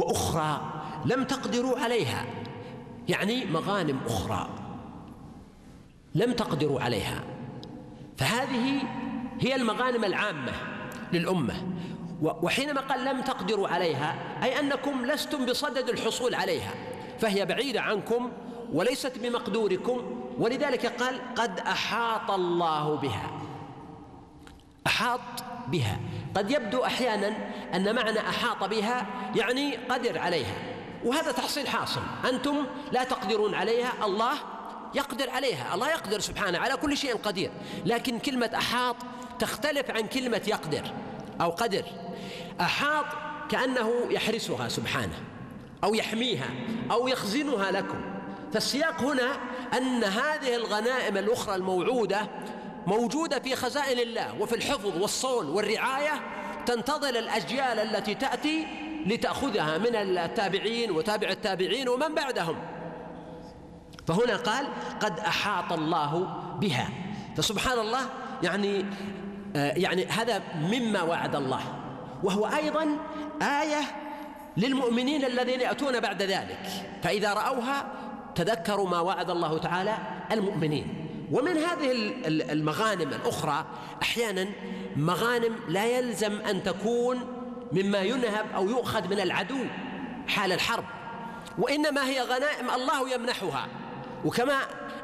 وأخرى لم تقدروا عليها. يعني مغانم أخرى لم تقدروا عليها. فهذه هي المغانم العامة للأمة. وحينما قال لم تقدروا عليها أي أنكم لستم بصدد الحصول عليها. فهي بعيدة عنكم وليست بمقدوركم. ولذلك قال قد أحاط الله بها. أحاط بها. قد يبدو أحيانا أن معنى أحاط بها يعني قدر عليها وهذا تحصيل حاصل. أنتم لا تقدرون عليها الله يقدر عليها الله يقدر سبحانه على كل شيء قدير. لكن كلمة أحاط تختلف عن كلمة يقدر أو قدر. أحاط كأنه يحرسها سبحانه أو يحميها أو يخزنها لكم. فالسياق هنا أن هذه الغنائم الأخرى الموعودة موجودة في خزائن الله وفي الحفظ والصون والرعاية تنتظر الأجيال التي تأتي لتأخذها من التابعين وتابع التابعين ومن بعدهم. فهنا قال قد أحاط الله بها. فسبحان الله يعني آه يعني هذا مما وعد الله. وهو أيضا آية للمؤمنين الذين يأتون بعد ذلك. فإذا رأوها تذكروا ما وعد الله تعالى المؤمنين. ومن هذه المغانم الأخرى أحيانا مغانم لا يلزم أن تكون مما ينهب أو يؤخذ من العدو حال الحرب وإنما هي غنائم الله يمنحها. وكما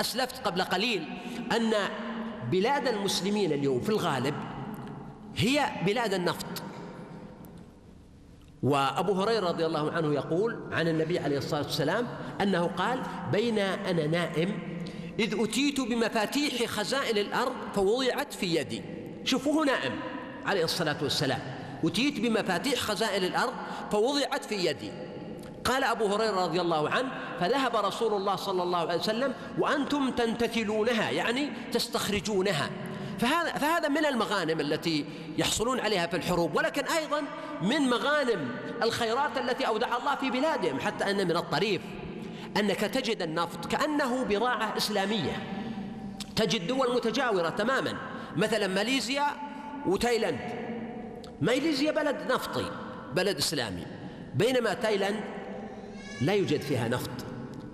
أسلفت قبل قليل أن بلاد المسلمين اليوم في الغالب هي بلاد النفط. وأبو هريرة رضي الله عنه يقول عن النبي عليه الصلاة والسلام أنه قال بين أنا نائم إذ أتيت بمفاتيح خزائن الأرض فوضعت في يدي. شوفوه نائم عليه الصلاة والسلام. أتيت بمفاتيح خزائن الأرض فوضعت في يدي. قال أبو هريرة رضي الله عنه فذهب رسول الله صلى الله عليه وسلم وأنتم تنتثلونها يعني تستخرجونها. فهذا فهذا من المغانم التي يحصلون عليها في الحروب ولكن أيضا من مغانم الخيرات التي أودع الله في بلادهم حتى أن من الطريف. أنك تجد النفط كأنه بضاعة إسلامية. تجد دول متجاورة تماما. مثلا ماليزيا وتايلاند. ماليزيا بلد نفطي بلد إسلامي. بينما تايلاند لا يوجد فيها نفط.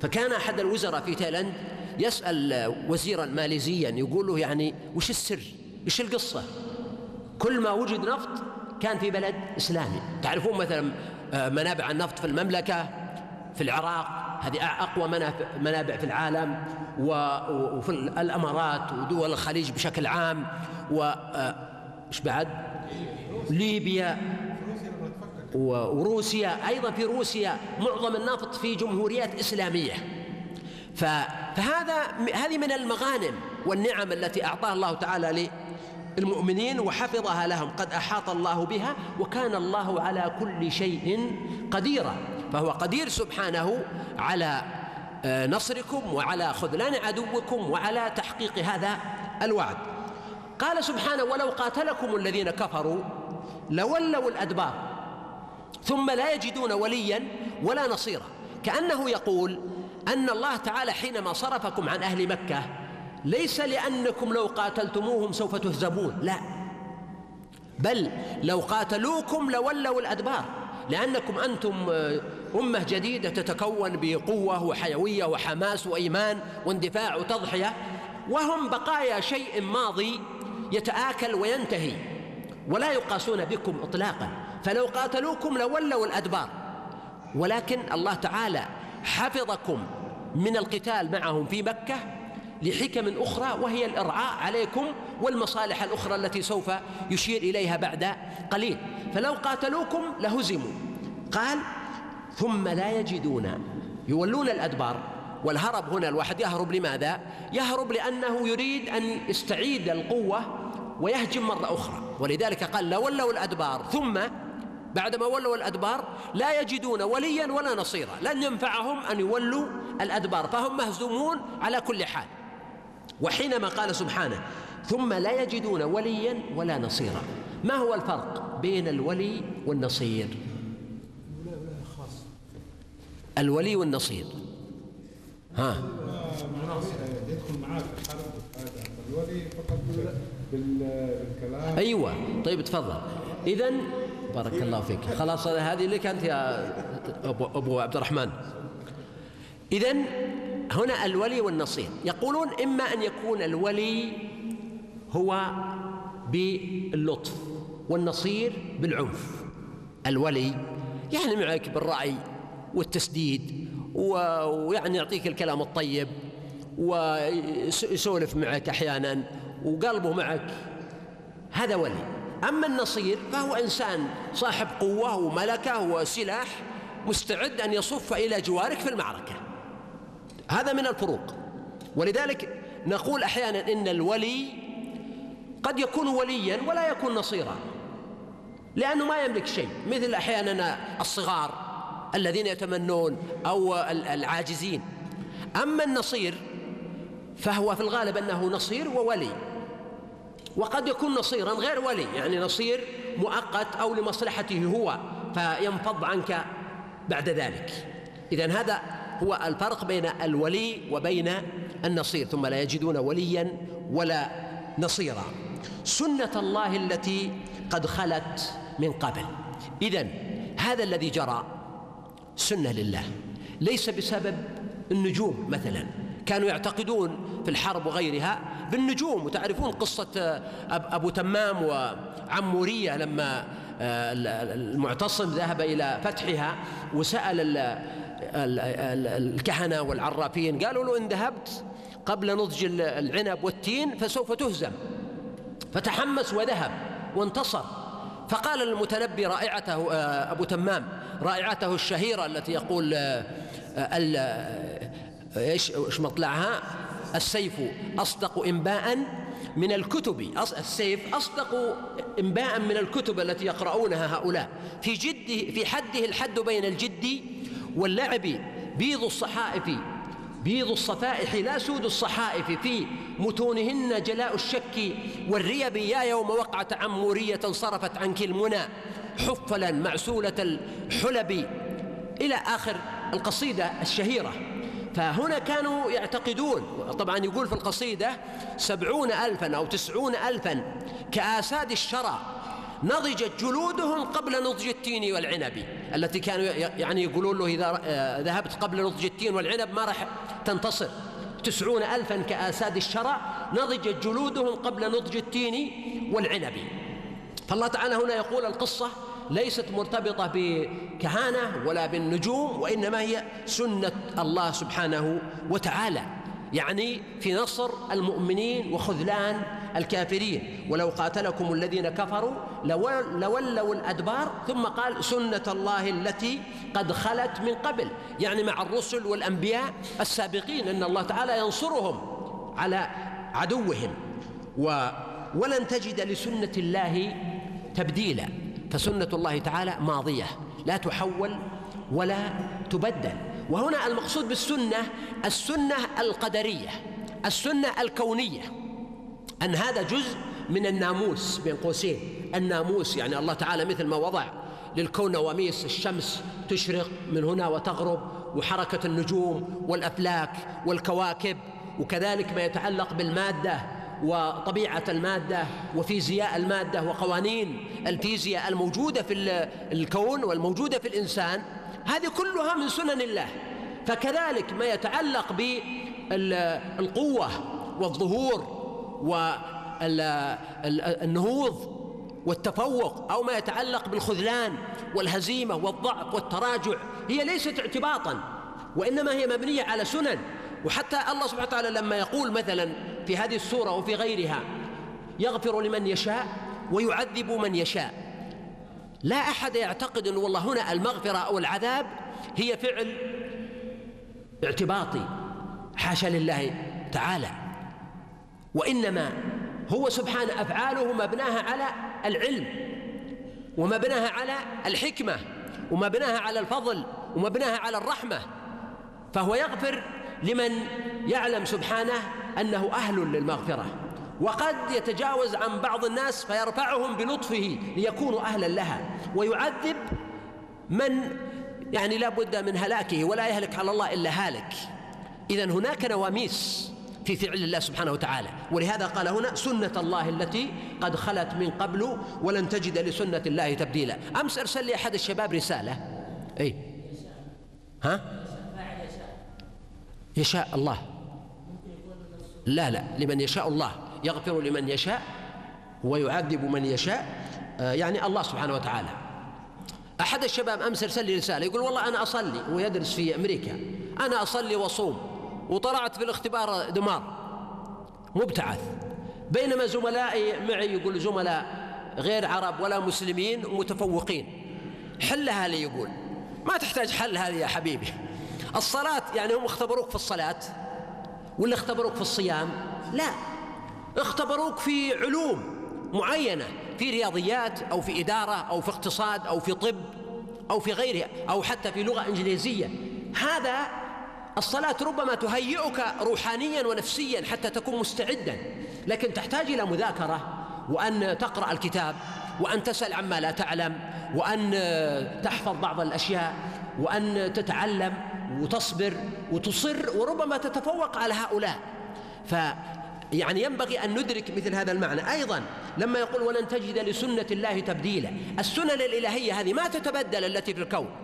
فكان أحد الوزراء في تايلاند يسأل وزيرا ماليزيا يقول له يعني وش السر؟ إيش القصة؟ كل ما وجد نفط كان في بلد إسلامي، تعرفون مثلا منابع النفط في المملكة في العراق هذه أقوى منابع في العالم وفي الإمارات ودول الخليج بشكل عام و إيش بعد؟ ليبيا وروسيا. أيضا في روسيا معظم النفط في جمهوريات إسلامية. فهذا هذه من المغانم والنعم التي أعطاها الله تعالى للمؤمنين وحفظها لهم. قد أحاط الله بها وكان الله على كل شيء قديرا. فهو قدير سبحانه على نصركم وعلى خذلان عدوكم وعلى تحقيق هذا الوعد. قال سبحانه ولو قاتلكم الذين كفروا لولوا الأدبار ثم لا يجدون وليا ولا نصيرا. كأنه يقول أن الله تعالى حينما صرفكم عن أهل مكة ليس لأنكم لو قاتلتموهم سوف تهزمون لا. بل لو قاتلوكم لولوا الأدبار. لأنكم أنتم أمة جديدة تتكون بقوة وحيوية وحماس وإيمان واندفاع وتضحية وهم بقايا شيء ماضي يتآكل وينتهي ولا يقاسون بكم اطلاقا. فلو قاتلوكم لولوا الأدبار. ولكن الله تعالى حفظكم من القتال معهم في مكة لحكم أخرى وهي الإرعاء عليكم والمصالح الأخرى التي سوف يشير إليها بعد قليل. فلو قاتلوكم لهزموا. قال ثم لا يجدون. يولون الأدبار. والهرب هنا الواحد يهرب لماذا؟ يهرب لأنه يريد أن يستعيد القوة ويهجم مرة أخرى. ولذلك قال لولوا الأدبار. ثم بعدما ولوا الأدبار لا يجدون وليا ولا نصيرا. لن ينفعهم أن يولوا الأدبار. فهم مهزومون على كل حال. وحينما قال سبحانه ثم لا يجدون وليا ولا نصيرا. ما هو الفرق؟ بين الولي والنصير. الولي والنصير. ها. يدخل الولي فقط بالكلام أيوه. طيب تفضل. اذا بارك الله فيك. خلاص هذه لك أنت يا ابو, أبو عبد الرحمن. اذا هنا الولي والنصير. يقولون إما أن يكون الولي هو باللطف. والنصير بالعنف. الولي يعني معك بالرأي والتسديد ويعني يعطيك الكلام الطيب ويسولف معك أحيانا وقلبه معك. هذا ولي. أما النصير فهو إنسان صاحب قوة وملكة وسلاح مستعد أن يصف إلى جوارك في المعركة. هذا من الفروق. ولذلك نقول أحيانا إن الولي قد يكون وليا ولا يكون نصيرا. لأنه ما يملك شيء مثل أحيانا الصغار الذين يتمنون أو العاجزين. أما النصير فهو في الغالب أنه نصير وولي. وقد يكون نصيرا غير ولي يعني نصير مؤقت أو لمصلحته هو فينفض عنك بعد ذلك. إذا هذا هو الفرق بين الولي وبين النصير ثم لا يجدون وليا ولا نصيرا. سنة الله التي قد خلت من قبل. إذا هذا الذي جرى سنة لله ليس بسبب النجوم مثلا. كانوا يعتقدون في الحرب وغيرها بالنجوم وتعرفون قصة أبو تمام وعمورية لما آه، المعتصم ذهب إلى فتحها وسأل الكهنة والعرافين قالوا له إن ذهبت قبل نضج العنب والتين فسوف تهزم. فتحمس وذهب وانتصر. فقال المتنبي رائعته آه، أبو تمام رائعته الشهيرة التي يقول آه، إيش إيش مطلعها؟ السيف أصدق إنباء من الكتب السيف أصدق إنباء من الكتب التي يقرؤونها هؤلاء. في جده في حده الحد بين الجد واللعب بيض الصحائف. بيض الصفائح لا سود الصحائف في متونهن جلاء الشك والريب يا يوم وقعت عمورية صرفت عنك المنى حفلا معسولة الحلب. إلى آخر القصيدة الشهيرة. فهنا كانوا يعتقدون طبعا يقول في القصيدة سبعون ألفا أو تسعون ألفا كآساد الشرى نضجت جلودهم قبل نضج التين والعنب. التي كانوا يعني يقولون له إذا آه، ذهبت قبل نضج التين والعنب ما راح تنتصر. تسعون ألفا كآساد الشرى نضجت جلودهم قبل نضج التين والعنب. فالله تعالى هنا يقول القصة ليست مرتبطة بكهانة ولا بالنجوم وإنما هي سنة الله سبحانه وتعالى. يعني في نصر المؤمنين وخذلان الكافرين. ولو قاتلكم الذين كفروا لولوا الأدبار ثم قال سنة الله التي قد خلت من قبل. يعني مع الرسل والأنبياء السابقين أن الله تعالى ينصرهم على عدوهم. و ولن تجد لسنة الله تبديلا. فسنة الله تعالى ماضية. لا تحول ولا تبدل. وهنا المقصود بالسنة السنة القدرية السنة الكونية. أن هذا جزء من الناموس بين قوسين. الناموس يعني الله تعالى مثل ما وضع للكون نواميس الشمس تشرق من هنا وتغرب وحركة النجوم والأفلاك والكواكب وكذلك ما يتعلق بالمادة وطبيعة المادة وفيزياء المادة وقوانين الفيزياء الموجودة في الكون والموجودة في الإنسان. هذه كلها من سنن الله. فكذلك ما يتعلق بالقوة والظهور والنهوض والتفوق أو ما يتعلق بالخذلان والهزيمة والضعف والتراجع هي ليست اعتباطا وإنما هي مبنية على سنن. وحتى الله سبحانه وتعالى لما يقول مثلا في هذه السورة وفي غيرها يغفر لمن يشاء ويعذب من يشاء. لا أحد يعتقد أن والله هنا المغفرة أو العذاب هي فعل اعتباطي. حاشا لله تعالى. وإنما هو سبحانه أفعاله مبناها على العلم ومبناها على الحكمة ومبناها على الفضل ومبناها على الرحمة. فهو يغفر لمن يعلم سبحانه أنه أهل للمغفرة وقد يتجاوز عن بعض الناس فيرفعهم بلطفه ليكونوا أهلا لها. ويعذب من يعني لا بد من هلاكه ولا يهلك على الله إلا هالك. إذا هناك نواميس في فعل الله سبحانه وتعالى. ولهذا قال هنا سنة الله التي قد خلت من قبل ولن تجد لسنة الله تبديلا. أمس أرسل لي أحد الشباب رسالة. أي ها؟ يشاء الله. لا لا لمن يشاء الله. يغفر لمن يشاء ويعذب من يشاء. آه، يعني الله سبحانه وتعالى. أحد الشباب أمس أرسل لي رسالة. يقول والله أنا أصلي ويدرس في أمريكا. أنا أصلي وأصوم. وطلعت في الاختبار دمار. مبتعث. بينما زملائي معي يقول زملاء غير عرب ولا مسلمين ومتفوقين حلها لي يقول. ما تحتاج حل هذه يا حبيبي. الصلاة يعني هم اختبروك في الصلاة ولا اختبروك في الصيام؟ لا. اختبروك في علوم معينة في رياضيات أو في إدارة أو في اقتصاد أو في طب أو في غيرها أو حتى في لغة إنجليزية. هذا الصلاة ربما تهيئك روحانيا ونفسيا حتى تكون مستعدا لكن تحتاج إلى مذاكرة وأن تقرأ الكتاب وأن تسأل عما لا تعلم وأن تحفظ بعض الأشياء وأن تتعلم وتصبر وتصر وربما تتفوق على هؤلاء. ف يعني ينبغي أن ندرك مثل هذا المعنى. أيضا لما يقول ولن تجد لسنة الله تبديلا. السنن الإلهية هذه ما تتبدل التي في الكون.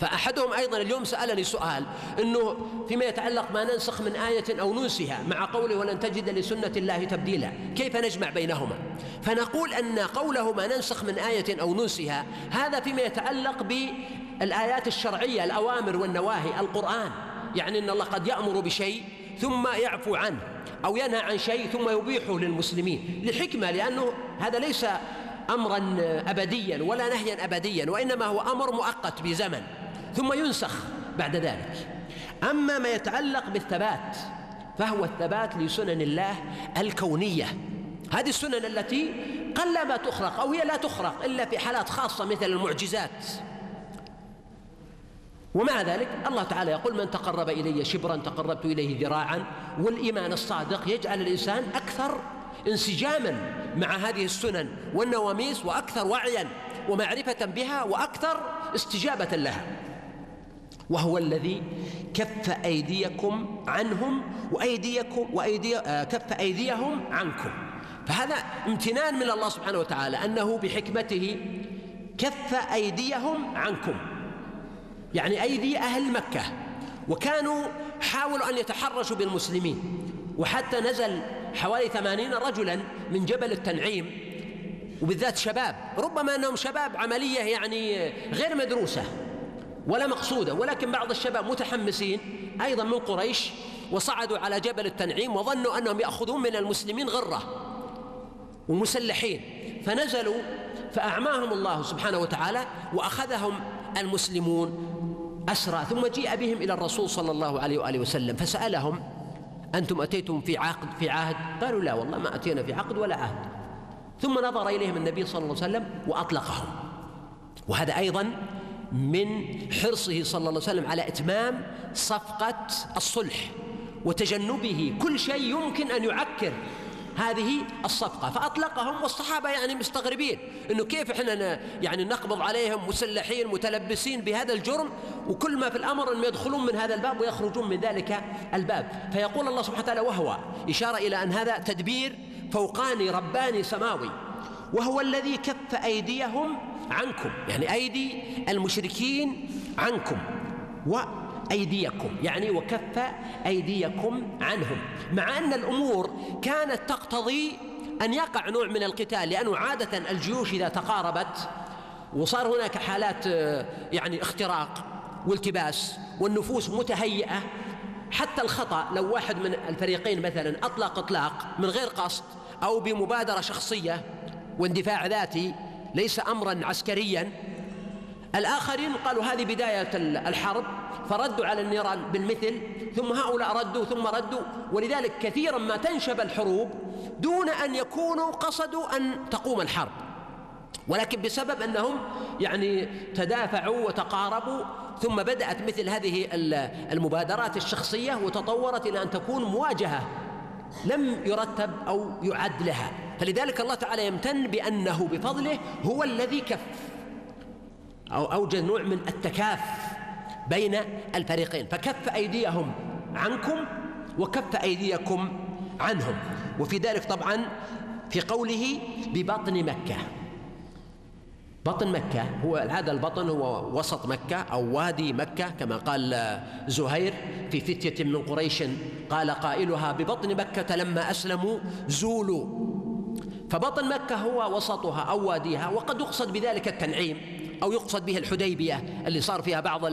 فأحدهم أيضا اليوم سألني سؤال أنه فيما يتعلق ما ننسخ من آية أو ننسها مع قوله ولن تجد لسنة الله تبديلا كيف نجمع بينهما؟ فنقول أن قوله ما ننسخ من آية أو ننسها هذا فيما يتعلق بالآيات الشرعية الأوامر والنواهي القرآن. يعني أن الله قد يأمر بشيء ثم يعفو عنه أو ينهى عن شيء ثم يبيحه للمسلمين. لحكمة لأنه هذا ليس أمرا أبديا ولا نهيا أبديا وإنما هو أمر مؤقت بزمن. ثم ينسخ بعد ذلك. أما ما يتعلق بالثبات فهو الثبات لسنن الله الكونية. هذه السنن التي قلما تخرق أو هي لا تخرق إلا في حالات خاصة مثل المعجزات. ومع ذلك الله تعالى يقول من تقرب إلي شبرا تقربت إليه ذراعا والإيمان الصادق يجعل الإنسان أكثر انسجاما مع هذه السنن والنواميس وأكثر وعيا ومعرفة بها وأكثر استجابة لها. وهو الذي كف أيديكم عنهم وأيديكم وأيدي آه، كف أيديهم عنكم. فهذا امتنان من الله سبحانه وتعالى أنه بحكمته كف أيديهم عنكم. يعني أيدي أهل مكة. وكانوا حاولوا أن يتحرشوا بالمسلمين. وحتى نزل حوالي ثمانين رجلا من جبل التنعيم وبالذات شباب. ربما أنهم شباب عملية يعني غير مدروسة. ولا مقصودة ولكن بعض الشباب متحمسين أيضا من قريش وصعدوا على جبل التنعيم وظنوا أنهم يأخذون من المسلمين غرة ومسلحين فنزلوا فأعماهم الله سبحانه وتعالى وأخذهم المسلمون أسرى ثم جيء بهم إلى الرسول صلى الله عليه وآله وسلم فسألهم أنتم أتيتم في عقد في عهد؟ قالوا لا والله ما أتينا في عقد ولا عهد. ثم نظر إليهم النبي صلى الله عليه وسلم وأطلقهم. وهذا أيضا من حرصه صلى الله عليه وسلم على إتمام صفقة الصلح وتجنبه. كل شيء يمكن أن يعكر هذه الصفقة. فأطلقهم والصحابة يعني مستغربين إنه كيف إحنا يعني نقبض عليهم مسلحين متلبسين بهذا الجرم وكل ما في الأمر أنهم يدخلون من هذا الباب ويخرجون من ذلك الباب. فيقول الله سبحانه وتعالى وهو إشارة إلى أن هذا تدبير فوقاني رباني سماوي. وهو الذي كف أيديهم عنكم يعني أيدي المشركين عنكم وأيديكم يعني وكف أيديكم عنهم. مع أن الأمور كانت تقتضي أن يقع نوع من القتال لأنه عادة الجيوش إذا تقاربت وصار هناك حالات يعني اختراق والتباس والنفوس متهيئة حتى الخطأ لو واحد من الفريقين مثلا أطلق إطلاق من غير قصد أو بمبادرة شخصية واندفاع ذاتي ليس امرا عسكريا. الآخرين قالوا هذه بداية الحرب فردوا على النيران بالمثل ثم هؤلاء ردوا ثم ردوا. ولذلك كثيرا ما تنشب الحروب دون أن يكونوا قصدوا أن تقوم الحرب. ولكن بسبب أنهم يعني تدافعوا وتقاربوا ثم بدأت مثل هذه المبادرات الشخصية وتطورت إلى أن تكون مواجهة لم يرتب أو يعد لها. فلذلك الله تعالى يمتن بأنه بفضله هو الذي كف أو أوجد نوع من التكاف بين الفريقين فكف أيديهم عنكم وكف أيديكم عنهم. وفي ذلك طبعا في قوله ببطن مكة. بطن مكة هو هذا البطن هو وسط مكة أو وادي مكة كما قال زهير في فتية من قريش قال قائلها ببطن مكة لما أسلموا زولوا. فبطن مكة هو وسطها أو واديها وقد يقصد بذلك التنعيم أو يقصد به الحديبية اللي صار فيها بعض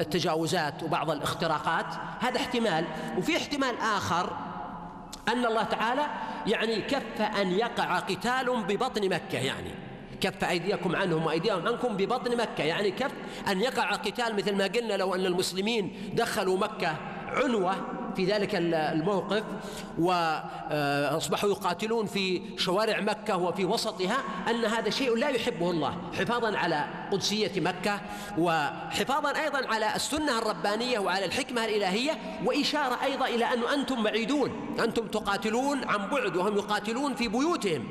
التجاوزات وبعض الاختراقات. هذا احتمال. وفي احتمال آخر أن الله تعالى يعني كف أن يقع قتال ببطن مكة يعني. كف أيديكم عنهم وأيديهم عنكم ببطن مكة. يعني كف أن يقع قتال مثل ما قلنا لو أن المسلمين دخلوا مكة عنوة في ذلك الموقف وأصبحوا يقاتلون في شوارع مكة وفي وسطها أن هذا شيء لا يحبه الله حفاظا على قدسية مكة وحفاظا أيضا على السنة الربانية وعلى الحكمة الإلهية وإشارة أيضا إلى ان أنتم بعيدون أنتم تقاتلون عن بعد وهم يقاتلون في بيوتهم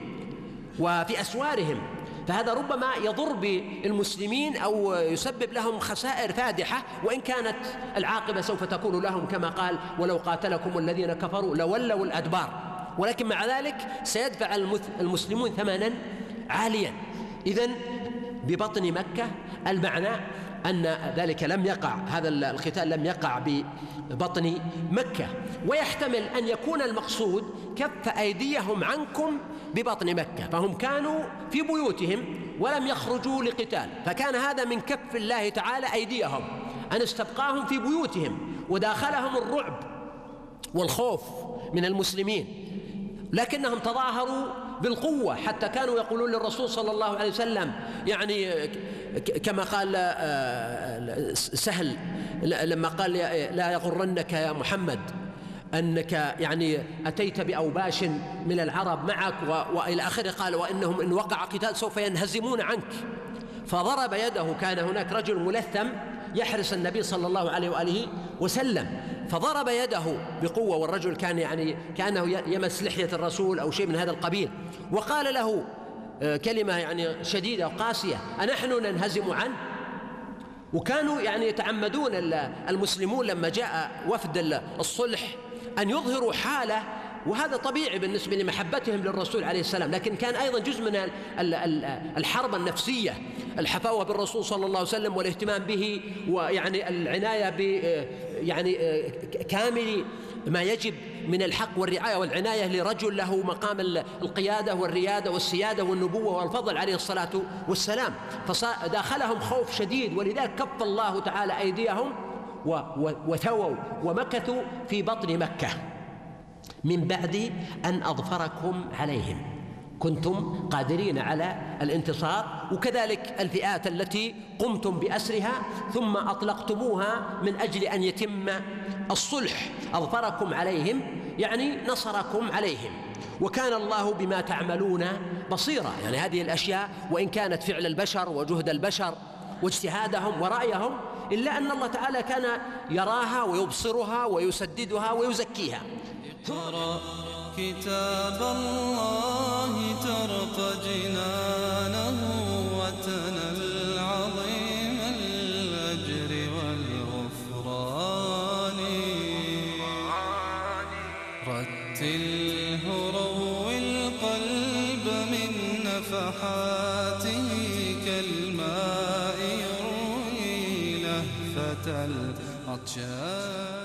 وفي أسوارهم. فهذا ربما يضر بالمسلمين أو يسبب لهم خسائر فادحة وإن كانت العاقبة سوف تكون لهم كما قال ولو قاتلكم الذين كفروا لولوا الأدبار ولكن مع ذلك سيدفع المسلمون ثمنا عاليا. اذا ببطن مكة المعنى أن ذلك لم يقع هذا القتال لم يقع ببطن مكة. ويحتمل أن يكون المقصود كف أيديهم عنكم ببطن مكة. فهم كانوا في بيوتهم ولم يخرجوا لقتال. فكان هذا من كف الله تعالى أيديهم أن استبقاهم في بيوتهم وداخلهم الرعب والخوف من المسلمين. لكنهم تظاهروا بالقوة حتى كانوا يقولون للرسول صلى الله عليه وسلم يعني كما قال آه، سهل لما قال لا يغرنك يا محمد أنك يعني أتيت بأوباش من العرب معك وإلى آخره قال وإنهم إن وقع قتال سوف ينهزمون عنك. فضرب يده كان هناك رجل ملثم يحرس النبي صلى الله عليه وآله وسلم فضرب يده بقوة والرجل كان يعني كأنه يمس لحية الرسول أو شيء من هذا القبيل وقال له آه، كلمة يعني شديدة وقاسية أنحن ننهزم عنه؟ وكانوا يعني يتعمدون المسلمون لما جاء وفد الصلح أن يظهروا حالة وهذا طبيعي بالنسبة لمحبتهم للرسول عليه السلام لكن كان أيضا جزء من الحرب النفسية الحفاوة بالرسول صلى الله عليه وسلم والاهتمام به ويعني العناية ب يعني كامل ما يجب من الحق والرعاية والعناية لرجل له مقام القيادة والريادة والسيادة والنبوة والفضل عليه الصلاة والسلام. فداخلهم خوف شديد ولذلك كف الله تعالى أيديهم وثووا ومكثوا في بطن مكة. من بعد أن أظفركم عليهم. كنتم قادرين على الانتصار وكذلك الفئات التي قمتم بأسرها ثم أطلقتموها من أجل أن يتم الصلح. أظفركم عليهم يعني نصركم عليهم. وكان الله بما تعملون بصيرا. يعني هذه الأشياء وإن كانت فعل البشر وجهد البشر واجتهادهم ورأيهم إلا أن الله تعالى كان يراها ويبصرها ويسددها ويزكيها. اقرأ كتاب الله ترق جنانه كالماء العطشان